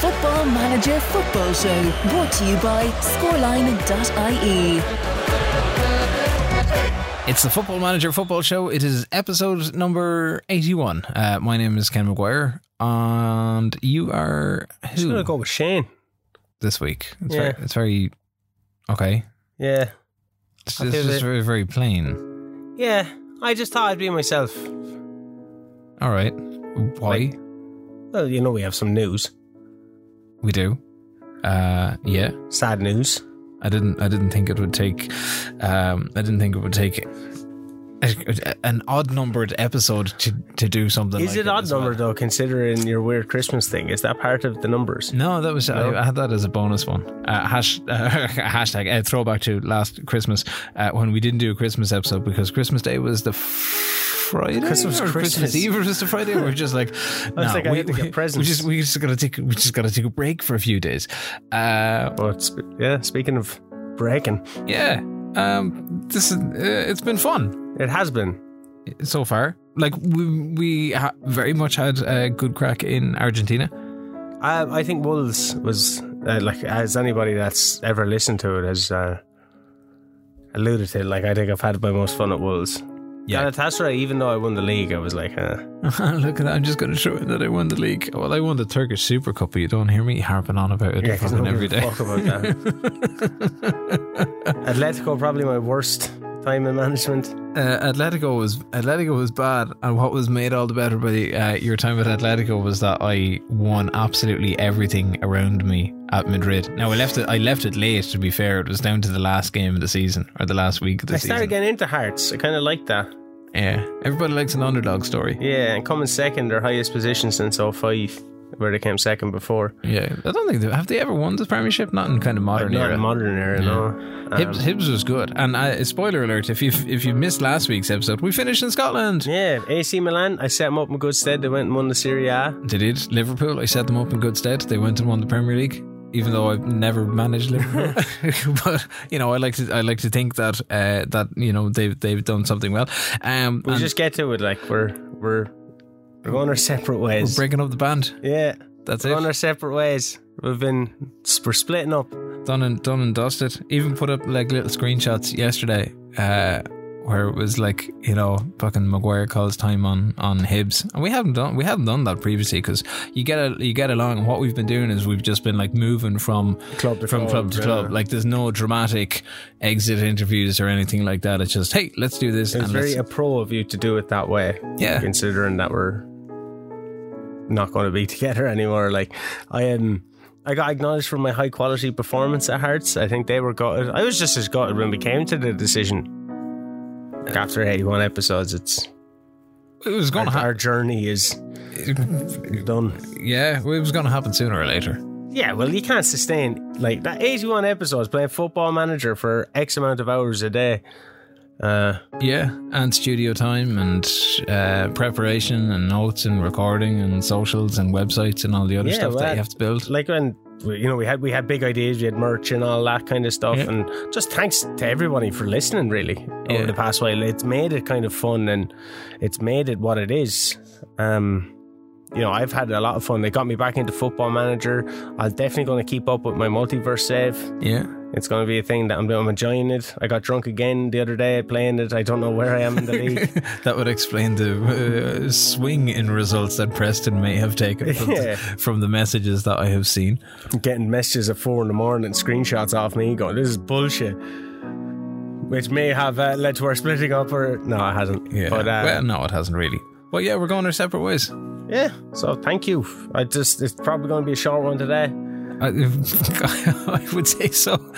Football Manager Football Show, brought to you by scoreline.ie. It's the Football Manager Football Show. It is episode number 81. Uh, my name is Ken McGuire, and you are I'm just gonna go with Shane. this week? It's, Yeah. very, it's very okay. Yeah, It's I just, feel just it. very, very plain. yeah. I just thought I'd be myself. All right. Why? Well, you know, we have some news. We do. Uh, yeah. Sad news. I didn't. I didn't think it would take. Um, I didn't think it would take an odd numbered episode to to do something. Is like it odd as well. though, considering your weird Christmas thing? Is that part of the numbers? No, that was No? I, I had that as a bonus one. Uh, hash, uh, hashtag uh, throwback to last Christmas uh, when we didn't do a Christmas episode because Christmas Day was the Friday Christmas- or Christmas Christmas. Eve was the Friday. We are just like, no, like, I we, had to get we- presents. we just we just gotta take we just gotta take a break for a few days. Uh, But yeah, speaking of breaking, yeah, um, this is uh, it's been fun. it has been. so far. Like we we ha- very much had a good crack in Argentina. I, I think Wolves was uh, like as anybody that's ever listened to it has uh, alluded to. Like I think I've had my most fun at Wolves. Yeah. Galatasaray, even though I won the league, I was like, uh, Look at that! I'm just going to show you that I won the league. Well, I won the Turkish Super Cup, but you don't hear me harping on about it yeah, 'cause fucking nobody every gives a day. fuck about that. Atletico probably my worst time in management. Uh, Atletico was Atletico was bad, and what was made all the better by uh, your time at Atletico was that I won absolutely everything around me at Madrid. Now I left it. I left it late. To be fair, it was down to the last game of the season or the last week of the I season. I started getting into Hearts. I kind of like that. Yeah, everybody likes an underdog story. Yeah, and coming second, their highest position since 05, where they came second before. Yeah, I don't think they, have they ever won the Premiership. Not in kind of modern Not era. in modern era, no. Um, Hibs, Hibs was good, and uh, spoiler alert: if you if you missed last week's episode, we finished in Scotland. yeah, AC Milan, I set them up in good stead. They went and won the Serie A. They did. Liverpool, I set them up in good stead. They went and won the Premier League, even though I've never managed Liverpool. but you know, I like to I like to think that uh, that you know they've they've done something well. Um, We and just get to it like we're we're we're going our separate ways. we're breaking up the band. yeah, That's we're it. going our separate ways. We've been we're splitting up. done and done and dusted. Even put up like little screenshots yesterday, uh, where it was like you know fucking Maguire calls time on on Hibs, and we haven't done we haven't done that previously because you get a, you get along. And what we've been doing is we've just been like moving from Club to from club, club to yeah. club. Like there's no dramatic exit interviews or anything like that. It's just hey, let's do this. It's very a pro of you to do it that way, yeah, considering that we're not going to be together anymore. Like I am. I got acknowledged for my high quality performance at Hearts. I think they were gutted. I was just as gutted when we came to the decision. After 81 episodes, it's it was going to our journey is done. Yeah, it was going to happen sooner or later. Yeah, well, you can't sustain like that 81 episodes playing football manager for X amount of hours a day. Uh, Yeah, and studio time and uh, preparation and notes and recording and socials and websites and all the other Yeah, stuff that you have to build. like when you know we had we had big ideas, we had merch and all that kind of stuff, Yeah. and just thanks to everybody for listening. Really, Yeah. over the past while, it's made it kind of fun and it's made it what it is. Um, you know, I've had a lot of fun. They got me back into Football Manager. I'm definitely going to keep up with my multiverse save. Yeah, It's going to be a thing that I'm, I'm enjoying it. I got drunk again the other day playing it. I don't know where I am in the league. that would explain the uh, swing in results that Preston may have taken from, Yeah. the, from the messages that I have seen. getting messages at four in the morning, screenshots off me going, this is bullshit. Which may have uh, led to our splitting up, or no, it hasn't. Yeah, But uh, well, no, it hasn't really. But yeah, we're going our separate ways. yeah, so thank you. I just, it's probably going to be a short one today. I, I would say so.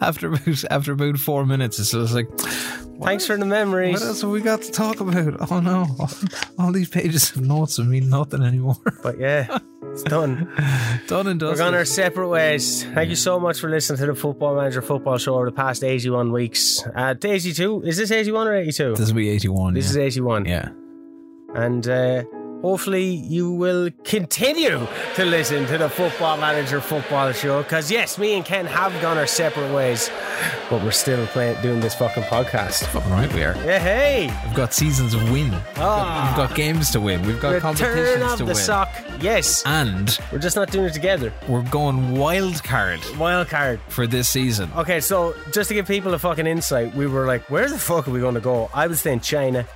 after about after about four minutes, it's just like, Thanks for the memories. what else have we got to talk about? Oh no, all, all these pages of notes mean nothing anymore. But yeah, it's done. Done and done. We're going our separate ways. Thank you so much for listening to the Football Manager Football Show over the past 81 weeks. Uh, 82, is this 81 or 82? This will be 81. This yeah. is 81. yeah. And uh, hopefully you will continue to listen to the Football Manager Football Show. Because yes, me and Ken have gone our separate ways, but we're still playing doing this fucking podcast. Fucking right, we are. Yeah, hey, We've got seasons of win. We've got, we've got games to win. We've got return competitions of to the win. sock. Yes, And we're just not doing it together. we're going wild card Wild card. for this season. Okay, so just to give people a fucking insight, we were like, where the fuck are we going to go? I was saying China.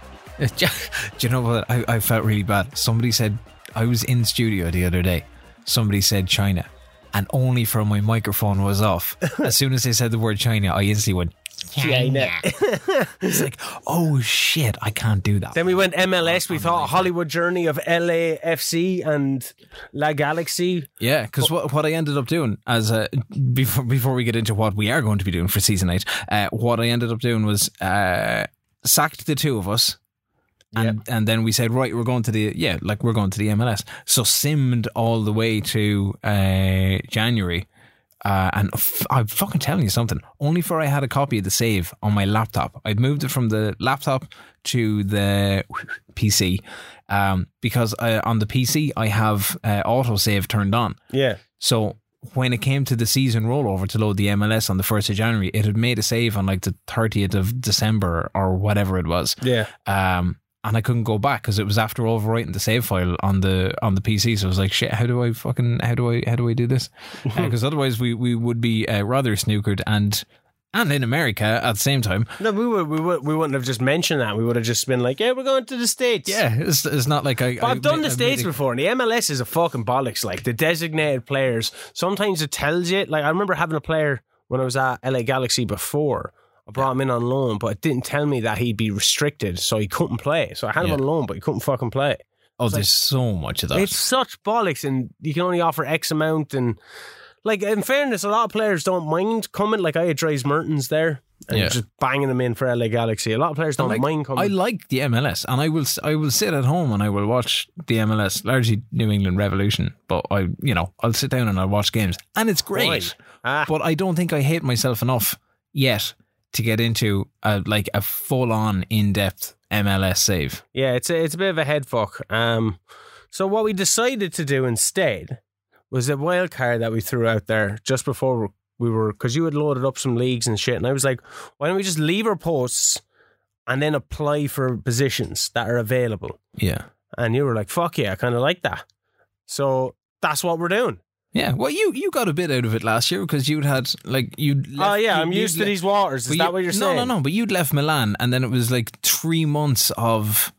Do you know what? I, I felt really bad. Somebody said, I was in studio the other day. Somebody said China. And only from my microphone was off. as soon as they said the word China, I instantly went, China. it's like, oh shit, I can't do that. Then we went MLS. We thought Hollywood Journey of LAFC and La Galaxy. Yeah, because what, what I ended up doing as a, before before we get into what we are going to be doing for season eight, uh, what I ended up doing was uh, sacked the two of us. And and then we said right we're going to the yeah like we're going to the MLS so simmed all the way to uh, January uh, and f- I'm fucking telling you something only for I had a copy of the save on my laptop I'd moved it from the laptop to the PC um, because uh, on the PC I have uh, autosave turned on Yeah. so when it came to the season rollover to load the MLS on the 1st of January, it had made a save on like the 30th of December or whatever it was. Yeah. Um, and I couldn't go back because it was after overwriting the save file on the on the PC. So I was like, shit, how do I fucking how do I how do I do this? Because otherwise we we would be uh, rather snookered and and in America at the same time. No, we would, we would, we wouldn't have just mentioned that. We would have just been like, "Yeah, we're going to the states." Yeah, it's, it's not like I. But I've done the states before, and the MLS is a fucking bollocks. Like the designated players, sometimes it tells you. Like I remember having a player when I was at LA Galaxy before. I brought him in on loan, but it didn't tell me that he'd be restricted, so he couldn't play. So I had him Yeah. on loan, but he couldn't fucking play. Oh, there's so much of that. It's such bollocks, and you can only offer X amount. And like in fairness, a lot of players don't mind coming. Like I had Dries Mertens there, and Yeah. just banging them in for LA Galaxy. A lot of players don't like, mind coming. I like the MLS, and I will I will sit at home and I will watch the MLS, largely New England Revolution. But I, you know, I'll sit down and I'll watch games, and it's great. Right. Ah. But I don't think I hate myself enough yet to get into a like a full on in depth MLS save. Yeah, it's a, it's a bit of a head fuck. Um, so what we decided to do instead was a wild card that we threw out there just before we were because you had loaded up some leagues and shit, and I was like, why don't we just leave our posts and then apply for positions that are available? Yeah, And you were like, fuck yeah, I kind of like that. So that's what we're doing. Yeah. Well, you you got a bit out of it last year because you'd had like you'd. Oh, left Oh yeah, you- I'm you'd used to le- these waters. Is But that you- what you're no, saying? No, no, no. But you'd left Milan, and then it was like three months of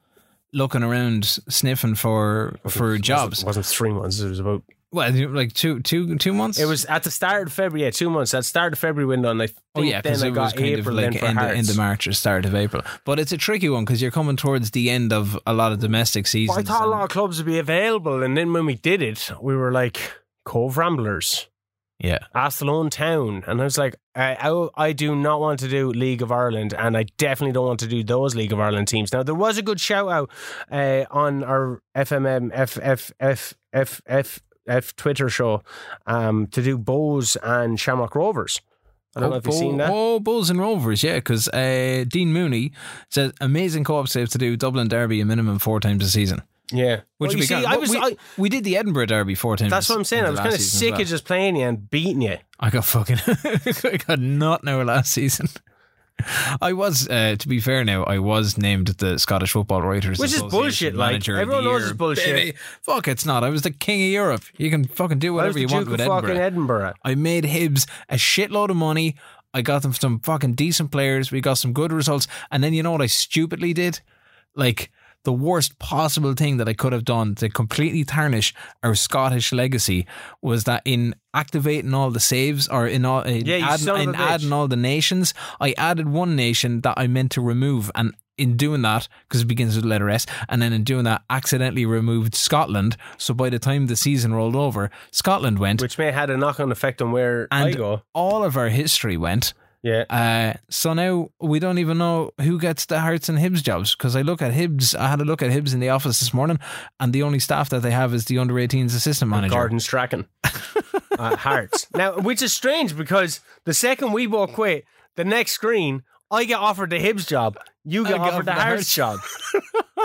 looking around, sniffing for for jobs. It wasn't three months. It was about. Well, like two, two, two months. It was at the start of February. Yeah, two months. At the start of February window, and I think Oh yeah, then because I it got was kind April of like for end, of- end of March or start of April. But it's a tricky one because you're coming towards the end of a lot of domestic seasons. Well, I thought a lot of clubs would be available, and then when we did it, we were like Cobh Ramblers, yeah, Athlone Town, and I was like, I, I, I do not want to do League of Ireland, and I definitely don't want to do those League of Ireland teams. Now there was a good shout out uh, on our FMM F F F F F F Twitter show um, to do Bohs and Shamrock Rovers. I don't know if you've seen that. Oh, Bulls and Rovers, yeah, because uh, Dean Mooney said amazing co-op save to do Dublin Derby a minimum four times a season. Yeah, Which well, you see. I was. we, I, we did the Edinburgh Derby four times. that's what I'm saying. I was kind of sick well. of just playing you and beating you. I got fucking I got not now last season. I was, uh, to be fair now, I was named the Scottish Football Writers Which is bullshit, like, everyone knows it's bullshit. Baby, Fuck, it's not. I was the king of Europe. You can fucking do whatever you want with Edinburgh. Edinburgh. I made Hibs a shitload of money. I got them some fucking decent players. We got some good results. And then you know what I stupidly did? Like the worst possible thing that I could have done to completely tarnish our Scottish legacy was that in activating all the saves or in all in, Yeah, in adding all the nations, I added one nation that I meant to remove and in doing that, because it begins with the letter S, and then in doing that, accidentally removed Scotland. So by the time the season rolled over, Scotland went, which may have had a knock on effect on where I and go. all of our history went. Yeah. Uh, so now we don't even know who gets the Hearts and Hibs jobs because I look at Hibs. I had a look at Hibs in the office this morning, and the only staff that they have is the under 18s assistant manager. Gordon Strachan. uh, Hearts. Now, which is strange because the second we both quit, the next screen, I get offered the Hibs job. You get offered the the Hearts job.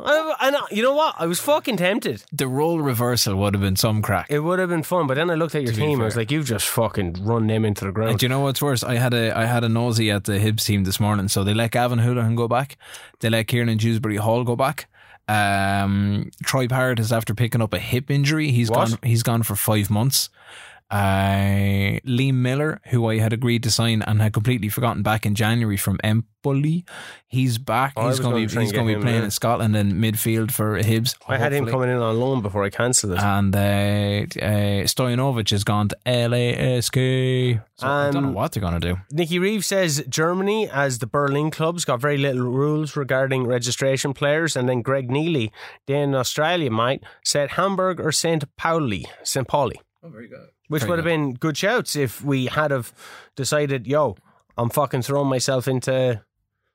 I, and I- you know what? I was fucking tempted. The role reversal would have been some crack. It would have been fun, but then I looked at your To team. I was like, you've just fucking run them into the And ground. do you know what's worse? I had a I had a nosy at the Hibs team this morning. So they let Gavin Houlihan go back. They let Kiernan Dewsbury Hall go back. Um, Troy Parrott is after picking up a hip injury. He's What? gone. He's gone for five months. Uh, Liam Miller, who I had agreed to sign and had completely forgotten back in January from Empoli, he's back. Oh, he's going gonna be he's going to be playing yeah. in Scotland in midfield for Hibs. I had him coming in on loan before I cancelled it. And uh, uh, Stojanovic has gone to LASK. So I don't know Um, what they're going to do. Nicky Reeve says Germany, as the Berlin clubs, got very little rules regarding registration players. And then Greg Neely, then Australia, might said Hamburg or St. Pauli, St. Pauli, Oh, very good. Which would have been good shouts if we had have decided, yo, I'm fucking throwing myself into.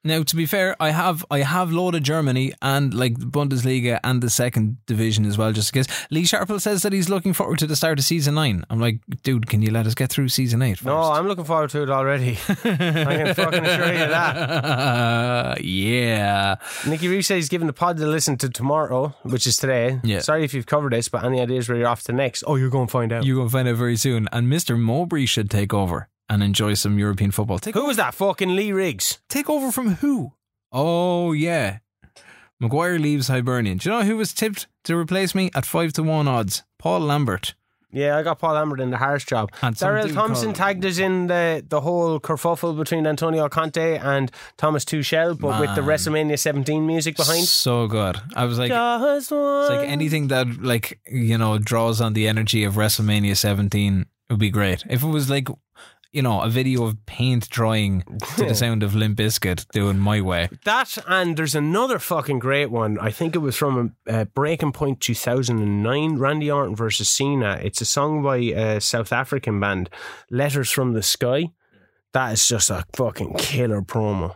Now, to be fair, I have I have loaded Germany and like the Bundesliga and the second division as well, just in case. Lee Sharple says that he's looking forward to the start of season nine. I'm like, dude, can you let us get through season eight? First? No, I'm looking forward to it already. I can fucking assure you that. yeah. Nicky says he's giving the pod to listen to tomorrow, which is today. Yeah. Sorry if you've covered this, but any ideas where you're off to next? Oh, you're going to find out. You're going to find out very soon. And Mr. Mowbray should take over and enjoy some European football. Take, Who was that? Fucking Lee Riggs. take over from who? Oh, yeah. Maguire leaves Hibernian. Do you know who was tipped to replace me at 5 to 1 odds? Paul Lambert. Yeah, I got Paul Lambert in the harsh job. And some Daryl dude Thompson called- tagged us in the, the whole kerfuffle between Antonio Conte and Thomas Tuchel, but with the Man. WrestleMania 17 music behind. So good. I was like, Just one. It's like anything that like you know draws on the energy of WrestleMania 17 would be great. If it was like you know a video of paint drying to the sound of Limp Bizkit doing my way. That and there's another fucking great one. I think it was from uh, Breaking Point 2009, Randy Orton versus Cena. It's a song by a South African band, Letters from the Sky. That is just a fucking killer promo.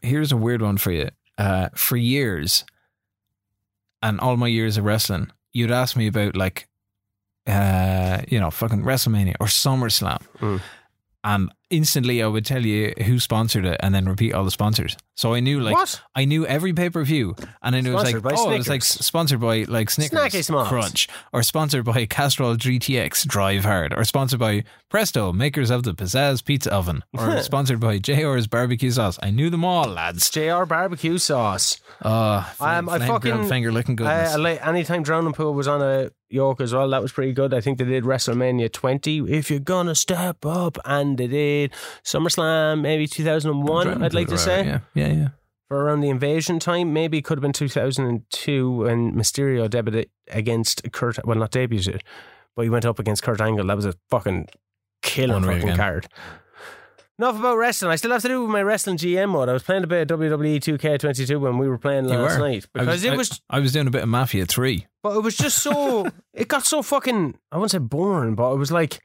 Here's a weird one for you. Uh, for years, and all my years of wrestling, you'd ask me about like, uh, you know, fucking WrestleMania or SummerSlam. Mm. And instantly I would tell you who sponsored it and then repeat all the sponsors. So I knew like What? I knew every pay per view, and I knew it was like Sponsored oh, it was like sponsored by like Snickers, Crunch, or sponsored by Castrol GTX Drive Hard, or sponsored by Presto, makers of the Pizzazz Pizza Oven, or sponsored by JR's Barbecue Sauce. I knew them all, lads. JR barbecue sauce. Oh, Um, I fucking finger licking uh, goodness. I like anytime Drowning Pool was on a York as well. That was pretty good. I think they did WrestleMania 20. If you're gonna step up, and they did SummerSlam maybe 2001. I'd like to say yeah, yeah, yeah. for around the invasion time. Maybe it could have been 2002 when Mysterio debuted against Kurt. Well, not debuted, but he went up against Kurt Angle. That was a fucking killer Unreal fucking game. card. Enough about wrestling. I still have to do with my wrestling GM mode. I was playing a bit of WWE 2K22 when we were playing You last were. night I because it I- was I was doing a bit of Mafia Three. but it was just so. it got so fucking. I wouldn't say boring, but it was like,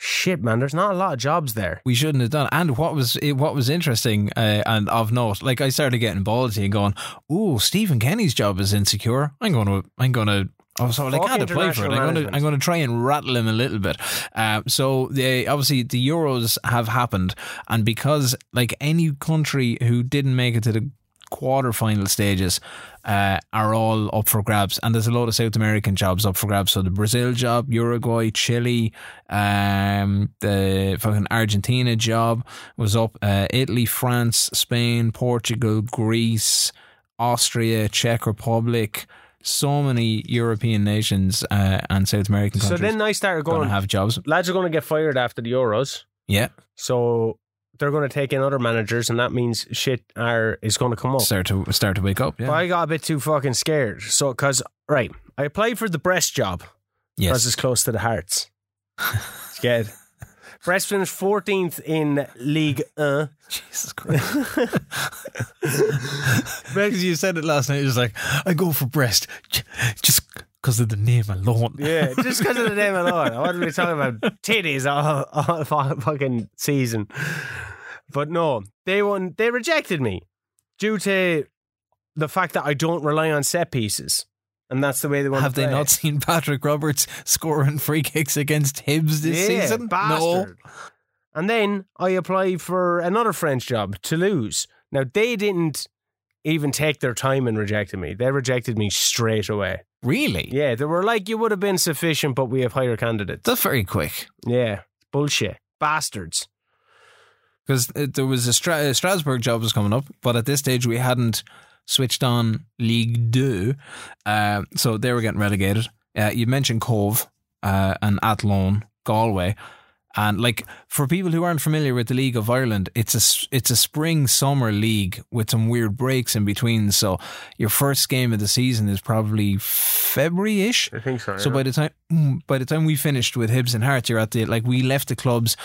shit, man. There's not a lot of jobs there. we shouldn't have done. And what was what was interesting uh, and of note, like I started getting ballsy and going, "Ooh, Stephen Kenny's job is insecure. I'm going to, I'm going to." Oh, so I Fuck can't apply for it. I'm going to. I'm going to try and rattle him a little bit. Uh, so they obviously the Euros have happened, and because like any country who didn't make it to the quarterfinal stages uh, are all up for grabs, and there's a lot of South American jobs up for grabs. So the Brazil job, Uruguay, Chile, um, the fucking Argentina job was up. Uh, Italy, France, Spain, Portugal, Greece, Austria, Czech Republic. So many European nations uh, and South American So then I started going going. to have jobs. lads are going to get fired after the Euros, Yeah, so they're going to take in other managers, and that means shit are is going to come up. start to start to wake up. Yeah, But I got a bit too fucking scared. So, because right, I applied for the Brest job because yes. it's close to the hearts. Scared. Brest finished 14th in League 1. Jesus Christ. Because you said it last night, it was like, I go for Brest just because of the name alone. Yeah, just because of the name alone. I wanted to be talking about titties all, all fu- fucking season. But no, they won. They rejected me due to the fact that I don't rely on set pieces, and that's the way they want Have they not seen Patrick Roberts scoring free kicks against Hibs this yeah, season? Bastard. And then I applied for another French job, Toulouse. Now they didn't even take their time in rejecting me. They rejected me straight away. Really? Yeah, they were like, you would have been sufficient, but we have higher candidates. That's very quick. Yeah, bullshit. Bastards. Because there was a, Stra- a Strasbourg job was coming up, but at this stage we hadn't switched on League Two, uh, so they were getting relegated. Uh, you mentioned Cobh uh, and Athlone, Galway, and like for people who aren't familiar with the League of Ireland, it's a it's a spring summer league with some weird breaks in between. So your first game of the season is probably February ish. I think so. So by the time mm, by the time we finished with Hibs and Hearts, you're at the like we left the clubs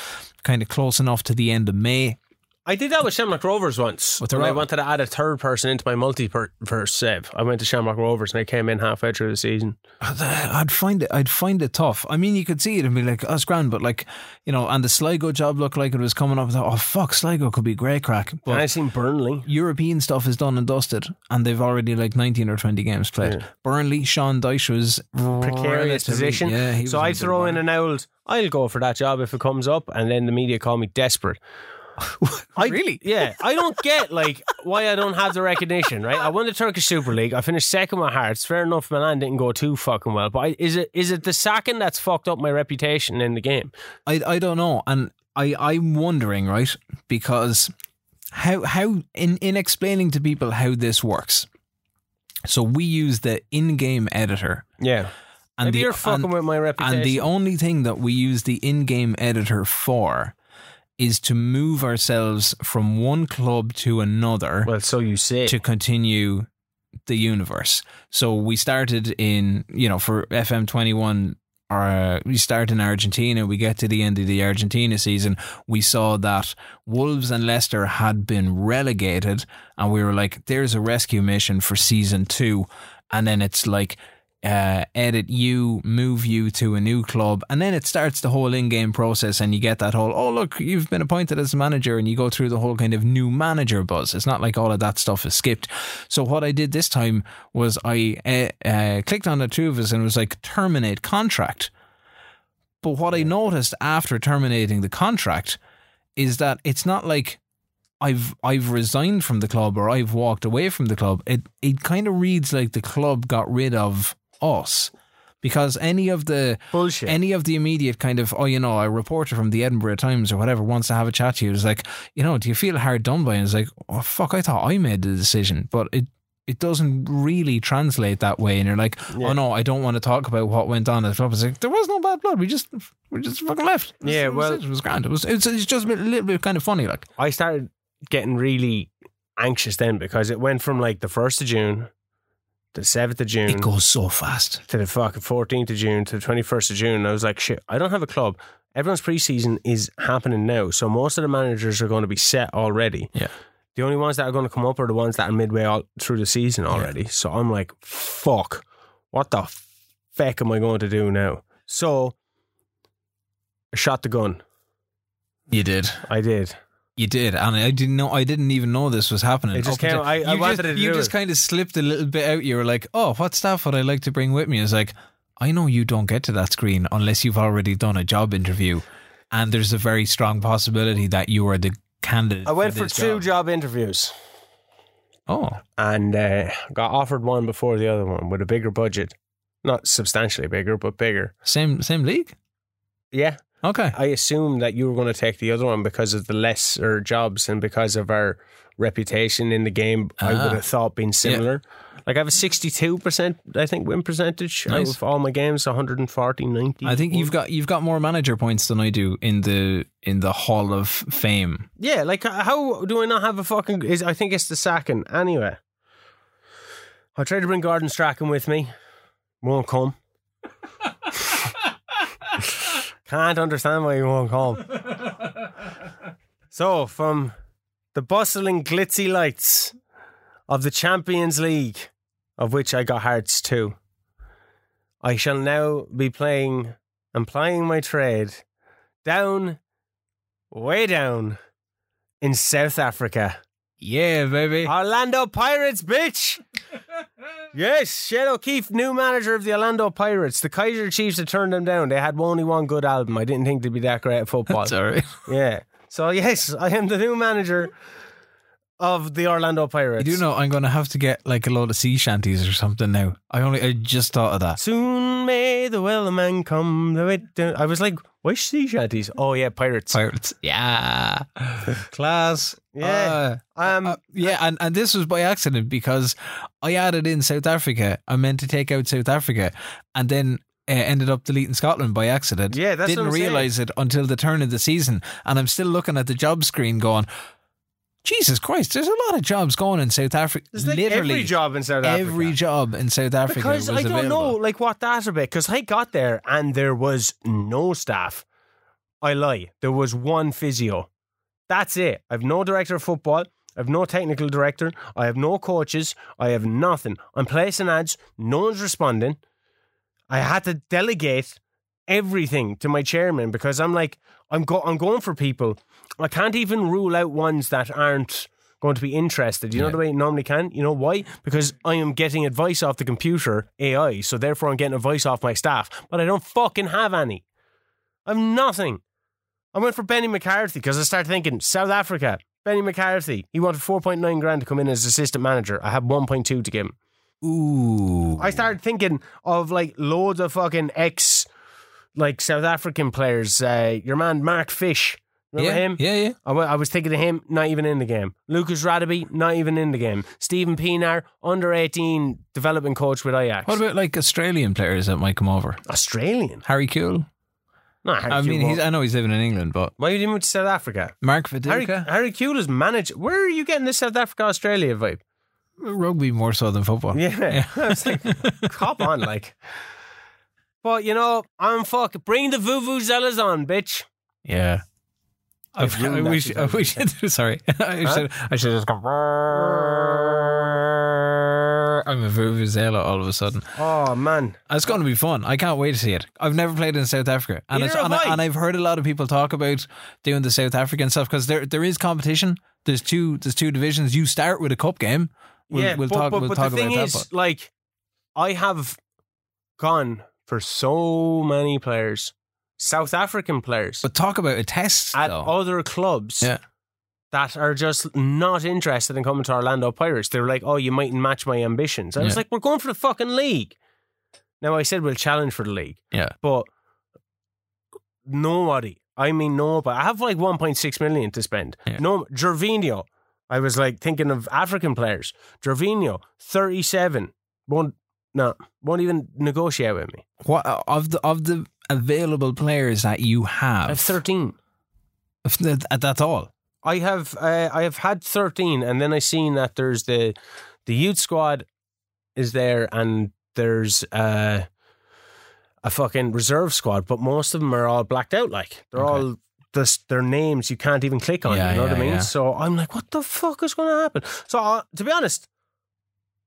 kind of close enough to the end of May. I did that with Shamrock Rovers once. With the when I wanted to add a third person into my multi-verse save. I went to Shamrock Rovers and I came in halfway through the season. Uh, I'd find it I'd find it tough. I mean, you could see it and be like, "Oh, grand," but like you know, and the Sligo job looked like it was coming up. I thought, "Oh fuck, Sligo could be great crack." and I But seen Burnley. European stuff is done and dusted, and they've already like nineteen or twenty games played. Burnley, Sean Dyche was Precarious position. Yeah, so I throw in an old, I'll go for that job if it comes up. And then the media call me desperate. I, Really? Yeah. I don't get like why I don't have the recognition, right? I won the Turkish Super League. I finished second with Hearts. Fair enough, Milan didn't go too fucking well. But I, is it is it the sacking that's fucked up my reputation in the game? I I don't know, and I I'm wondering, right? Because how how in in explaining to people how this works. So we use the in-game editor, Yeah. and Maybe the you're fucking and, with my reputation. and the only thing that we use the in-game editor for is to move ourselves from one club to another well, so you say. to continue the universe. So we started in, you know, for FM 21, uh, we start in Argentina, we get to the end of the Argentina season, we saw that Wolves and Leicester had been relegated, and we were like, there's a rescue mission for season two. And then it's like, uh, edit you, move you to a new club, and then it starts the whole in-game process, and you get that whole oh look, you've been appointed as manager, and you go through the whole kind of new manager buzz. It's not like all of that stuff is skipped. So what I did this time was I uh, uh, clicked on the two of us and it was like terminate contract. But what I noticed after terminating the contract is that it's not like I've I've resigned from the club or I've walked away from the club. It it kind of reads like the club got rid of us. Because any of the Bullshit. any of the immediate kind of oh you know a reporter from the Edinburgh Times or whatever wants to have a chat to you is like you know do you feel hard done by and it's like oh fuck I thought I made the decision. But it it doesn't really translate that way. And you're like oh, Yeah. oh no I don't want to talk about what went on at the club. It's like there was no bad blood. We just we just fucking left. Yeah, It was- well- it was grand. It was it's, it's just a little bit kind of funny like. I started getting really anxious then because it went from like the first of June the seventh of June it goes so fast to the fucking fourteenth of June to the twenty first of June. I was like, shit, I don't have a club. Everyone's preseason is happening now, so most of the managers are going to be set already. Yeah. The only ones that are going to come up are the ones that are midway all through the season already. So I'm like, fuck, what the feck am I going to do now? So I shot the gun. you did I did. You did, and I didn't know. I didn't even know this was happening. It just came- I- I you wanted just, to You do just it. kind of slipped a little bit out. You were like, "Oh, what stuff would I like to bring with me?" It's like, I know you don't get to that screen unless you've already done a job interview, and there's a very strong possibility that you are the candidate. I went for, this two job. job interviews Oh, and uh, got offered one before the other one with a bigger budget. Not substantially bigger, but bigger. same same league. Yeah. Okay, I assumed that you were going to take the other one because of the lesser jobs and because of our reputation in the game. I Ah. would have thought being similar. Like I have a 62%, I think, win percentage Nice. out of all my games, 140, 90. I think you've got you've got more manager points than I do in the in the Hall of Fame. Yeah, like how do I not have a fucking. Is, I think it's the sacking. Anyway, I tried to bring Gordon Strachan with me. Won't come. Can't understand why you won't come. so, from the bustling, glitzy lights of the Champions League, of which I got Hearts too, I shall now be playing and plying my trade down, way down in South Africa. Yeah, baby. Orlando Pirates, bitch! yes, Shed O'Keefe, new manager of the Orlando Pirates. The Kaiser Chiefs had turned them down. They had only one good album. I didn't think they'd be that great at football. Sorry. yeah. So, yes, I am the new manager of the Orlando Pirates. You do know I'm going to have to get like a load of sea shanties or something now. I only I just thought of that. Soon may the wellerman come. The way down. I was like, why sea shanties? Oh yeah, pirates. Pirates, yeah, class, Yeah. Uh, Um, uh, yeah, and, and this was by accident because I added in South Africa. I meant to take out South Africa, and then uh, ended up deleting Scotland by accident. Yeah, that's didn't I'm saying. realize it until the turn of the season, and I'm still looking at the job screen, going, Jesus Christ, there's a lot of jobs going in South Africa. there's like Literally every job in South Africa. every job in South Africa because I don't know like what that's about. Because I got there and there was no staff. I lie. There was one physio. That's it. I've no director of football. I've no technical director. I have no coaches. I have nothing. I'm placing ads. No one's responding. I had to delegate everything to my chairman because I'm like, I'm go- I'm going for people. I can't even rule out ones that aren't going to be interested. You know Yeah. the way you normally can. You know why? Because I am getting advice off the computer AI, so therefore I'm getting advice off my staff, but I don't fucking have any. I'm nothing. I went for Benny McCarthy because I started thinking South Africa. Benny McCarthy. He wanted 4.9 grand to come in as assistant manager. I had 1.2 to give him. Ooh, I started thinking of like loads of fucking ex, like South African players. Uh, your man Mark Fish, remember yeah, him? yeah, yeah. I was thinking of him, not even in the game. Lucas Radebe, not even in the game. Steven Pienaar, under 18 development coach with Ajax. What about like Australian players that might come over? Australian? Harry Kewell. Not Harry I mean, he's, I know he's living in England, but Why did he move to South Africa? Mark Harry, Viduka, Harry Kewell is manager. Where are you getting this South Africa Australia vibe? rugby more so than football. Yeah. I was like, cop on, like. But, you know, I'm fuck. Bring the vuvuzelas on, bitch. Yeah. I, I've I wish. I wish. Sorry, I Huh? should. I should just go. I'm a vuvuzela all of a sudden. Oh, man. It's going to be fun. I can't wait to see it. I've never played in South Africa, and Neither it's, and, I, I. and I've heard a lot of people talk about doing the South African stuff because there there is competition. There's two there's two divisions. You start with a cup game. We'll, yeah, we'll but, talk. but, we'll but talk the thing about is, that. like, I have gone for so many players, South African players, But, talk about a test at though. other clubs Yeah. that are just not interested in coming to Orlando Pirates. They're like, oh, you mightn't match my ambitions. I was like, we're going for the fucking league. Now, I said we'll challenge for the league, Yeah. but nobody, I mean, nobody. I have like 1.6 million to spend. Yeah. No, Gervinho. I was like thinking of African players. Gervinho, 37. Won't, no, won't even negotiate with me. What of the of the available players that you have? I have 13. If that- That's all. I have uh, I have had 13 and then I seen that there's the the youth squad is there and there's uh, a fucking reserve squad but most of them are all blacked out like they're Okay. all just their names you can't even click on Yeah, you know what I mean yeah. so I'm like what the fuck is going to happen so uh, to be honest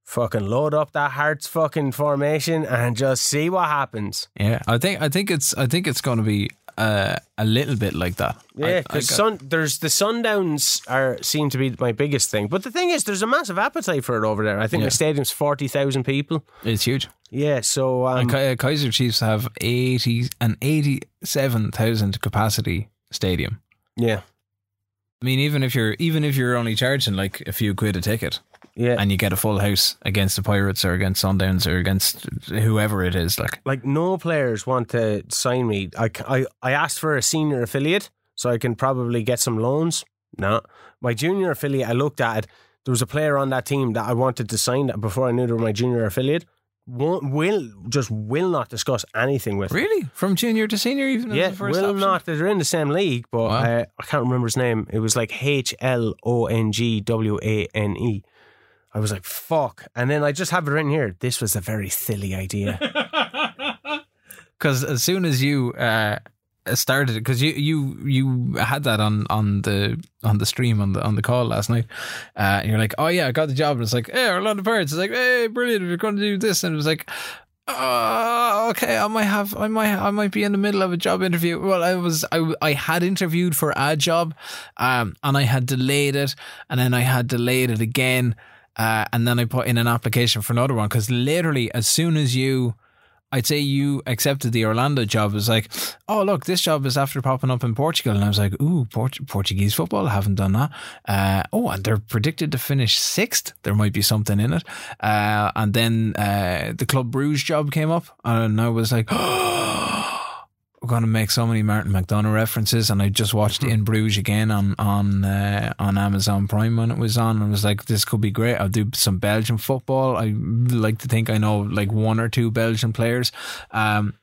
fucking load up that Hearts fucking formation and just see what happens Yeah, I think I think it's I think it's going to be uh, a little bit like that. Yeah, because sun there's the sundowns are seem to be my biggest thing. But the thing is, there's a massive appetite for it over there. I think Yeah. the stadium's forty thousand people. it's huge. Yeah, so um, Ki- uh, Kaiser Chiefs have eighty an eighty-seven thousand capacity stadium. yeah, I mean, even if you're even if you're only charging like a few quid a ticket, yeah. and you get a full house against the Pirates or against Sundowns or against whoever it is, like like no players want to sign me. I, I, I asked for a senior affiliate so I can probably get some loans. No, my junior affiliate. I looked at it. There was a player on that team that I wanted to sign that before I knew they were my junior affiliate. Won't, will just will not discuss anything with. really from junior to senior, even Yeah, the first will option? not. They're in the same league, but Wow. uh, I can't remember his name. It was like H L O N G W A N E. I was like, fuck. And then I just have it written here. This was a very silly idea. because as soon as you uh, started because you you you had that on on the on the stream on the on the call last night uh, and you're like oh yeah I got the job and it's like hey a lot of birds. it's like hey brilliant we're going to do this and it was like uh, okay I might have I might I might be in the middle of a job interview well I was I, I had interviewed for a job um, and I had delayed it and then I had delayed it again uh, and then I put in an application for another one because literally as soon as you I'd say you accepted the Orlando job. It was like, oh look, this job is after popping up in Portugal, and I was like, ooh, Port- Portuguese football. I haven't done that. Uh, oh, and they're predicted to finish sixth. There might be something in it. Uh, and then uh, the Club Bruges job came up, and I was like, we're going to make so many Martin McDonagh references, and I just watched In Bruges again on on uh, on Amazon Prime when it was on, and was like, this could be great. I'll do some Belgian football. I like to think I know like one or two Belgian players. Um,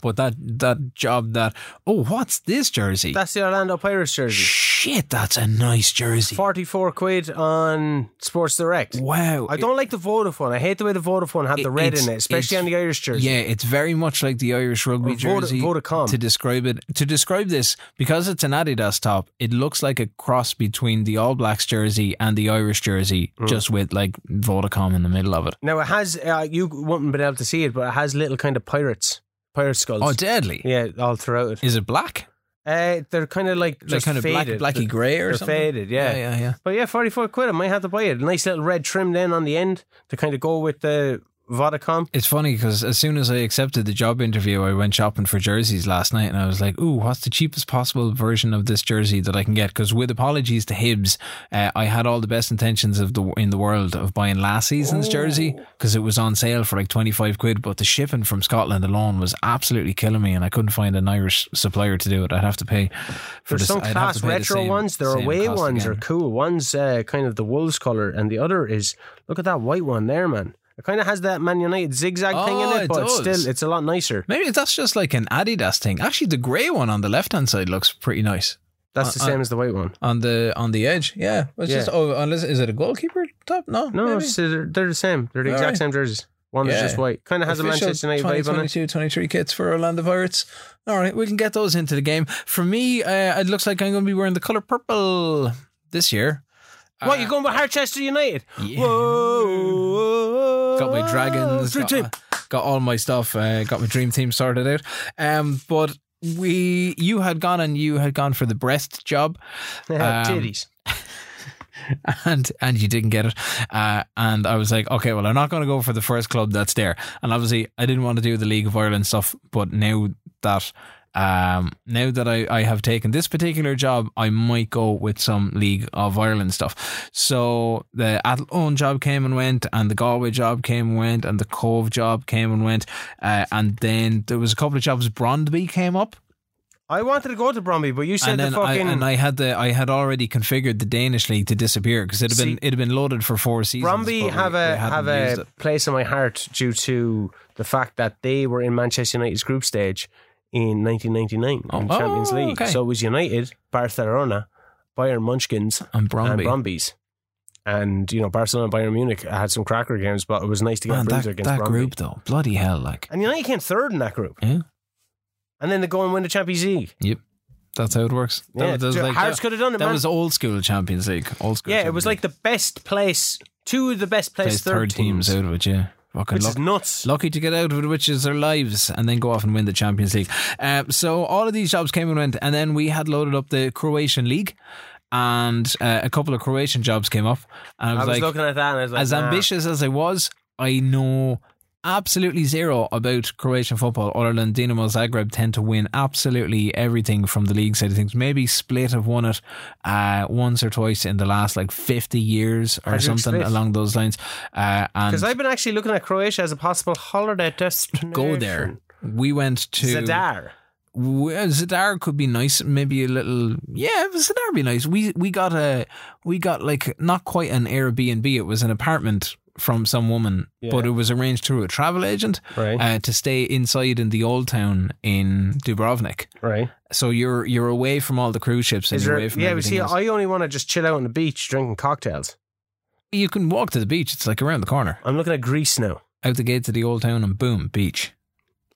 but that that job that oh what's this jersey? That's the Orlando Pirates jersey. Shit, that's a nice jersey. 44 quid on Sports Direct. Wow, I don't like the Vodafone. I hate the way the Vodafone had the red in it, especially on the Irish jersey. Yeah, it's very much like the Irish rugby Voda- jersey. Vodacom. To describe it, to describe this, because it's an Adidas top, it looks like a cross between the All Blacks jersey and the Irish jersey, Mm. just with like Vodacom in the middle of it. Now it has, uh, you wouldn't been able to see it, but it has little kind of pirates, pirate skulls. Oh, deadly! yeah, all throughout it. Is it black? Uh, they're kind of like Like just kind of black, faded. blacky grey or They're something? faded, yeah. yeah, yeah. yeah. But yeah, 44 quid. I might have to buy it. Nice little red trim then on the end to kind of go with the Vodacom. It's funny because as soon as I accepted the job interview, I went shopping for jerseys last night, and I was like, "Ooh, what's the cheapest possible version of this jersey that I can get?" Because with apologies to Hibs, uh, I had all the best intentions of the in the world of buying last season's jersey because it was on sale for like twenty five quid, but the shipping from Scotland alone was absolutely killing me, and I couldn't find an Irish supplier to do it. I'd have to pay for There's the, some I'd class pay the retro same- ones. There are away ones again. are cool. One's uh, kind of the Wolves colour, and the other is look at that white one there, man. It kind of has that Man United zigzag thing in Oh, it, it but it's still it's a lot nicer. Maybe that's just like an Adidas thing. Actually, the grey one on the left hand side looks pretty nice. That's the Uh, same as the white one. on the on the edge. Yeah, it's Yeah. just oh, unless is it a goalkeeper top? No, No, they're, they're the same. They're the All exact right. same jerseys. One is just white. Kind of has a Manchester United vibe on it. 2022 23 kits for Orlando Pirates. All right, we can get those into the game. For me, uh, it looks like I'm going to be wearing the color purple this year. What, Uh, you going with Harchester United? Yeah. Whoa. Got my dragons. Got, team. got all my stuff. Uh, got my dream team sorted out. Um, but we, you had gone and you had gone for the Brest job. Um, Titties. and and you didn't get it. Uh, and I was like, okay, well, I'm not going to go for the first club that's there. And obviously, I didn't want to do the League of Ireland stuff, but now that um, now that I, I have taken this particular job, I might go with some League of Ireland stuff. So the Athlone job came and went, and the Galway job came and went, and the Cobh job came and went, uh, and then there was a couple of jobs. Brondby came up, I wanted to go to Bromby, but you said the then I, fucking and I had the I had already configured the Danish league to disappear because it had been it'd have been loaded for four seasons. Bromby have we a hadn't have a it. place in my heart due to the fact that they were in Manchester United's group stage in 1999 in Oh, the Champions oh, League. okay. So it was United, Barcelona, Bayern Munchkins, and and Brombies. And you know Barcelona, and Bayern Munich had some cracker games, but it was nice to get Man, that, against that Bromby. group though, bloody hell! Like, And United came third in that group, yeah, and then they go and win the Champions League. yep, that's how it works. That, Yeah, that was like, Hearts could have done it, that man. was old school Champions League. Old school. yeah, it Champions was League. like the best place, two of the best Plays placed third teams out of it. Yeah, fucking which luck- is nuts. Lucky to get out of it, which is their lives, and then go off and win the Champions League. Uh, so all of these jobs came and went, and then we had loaded up the Croatian league, and uh, a couple of Croatian jobs came up, and I was, I was like, looking at that and I was like, as nah. ambitious as I was, I know absolutely zero about Croatian football other than Dinamo Zagreb tend to win absolutely everything from the league side of things. Maybe Split have won it uh, once or twice in the last like 50 years or something Split? along those lines. Uh, Because I've been actually looking at Croatia as a possible holiday destination. go there. We went to Zadar. Well, Zadar could be nice. Maybe a little. Yeah, Zadar would be nice. We we got a we got like not quite an Airbnb. It was an apartment from some woman, but it was arranged through a travel agent Right. uh, to stay inside in the old town in Dubrovnik. Right. So you're you're away from all the cruise ships and Is you're there, away from yeah, but see, else. I only want to just chill out on the beach drinking cocktails. you can walk to the beach. It's like around the corner, I'm looking at Greece now. out the gate to the old town, and boom, beach.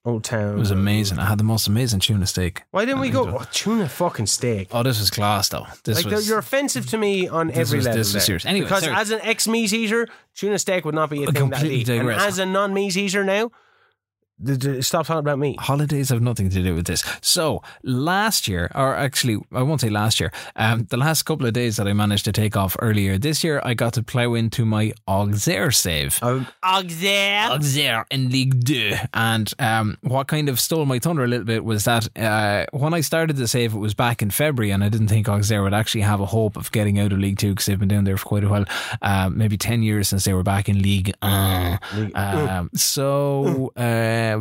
Old town. It was amazing. I had the most amazing tuna steak. Why didn't we go? Oh, tuna fucking steak. Oh, this was class though. This like was you're offensive to me on every was- level. this was serious. Anyway, because sorry. as an ex meat eater, tuna steak would not be a I thing that I eat. And as a non meat eater now, Stop talking about me. holidays have nothing to do with this. So last year, or actually, I won't say last year, um, the last couple of days that I managed to take off earlier this year, I got to plough into my Auxerre save. Um, Auxerre. Auxerre in League Two. And um, what kind of stole my thunder a little bit was that uh, when I started the save, it was back in February, and I didn't think Auxerre would actually have a hope of getting out of League Two because they've been down there for quite a while, uh, maybe 10 years since they were back in League. Uh, um, so. Uh,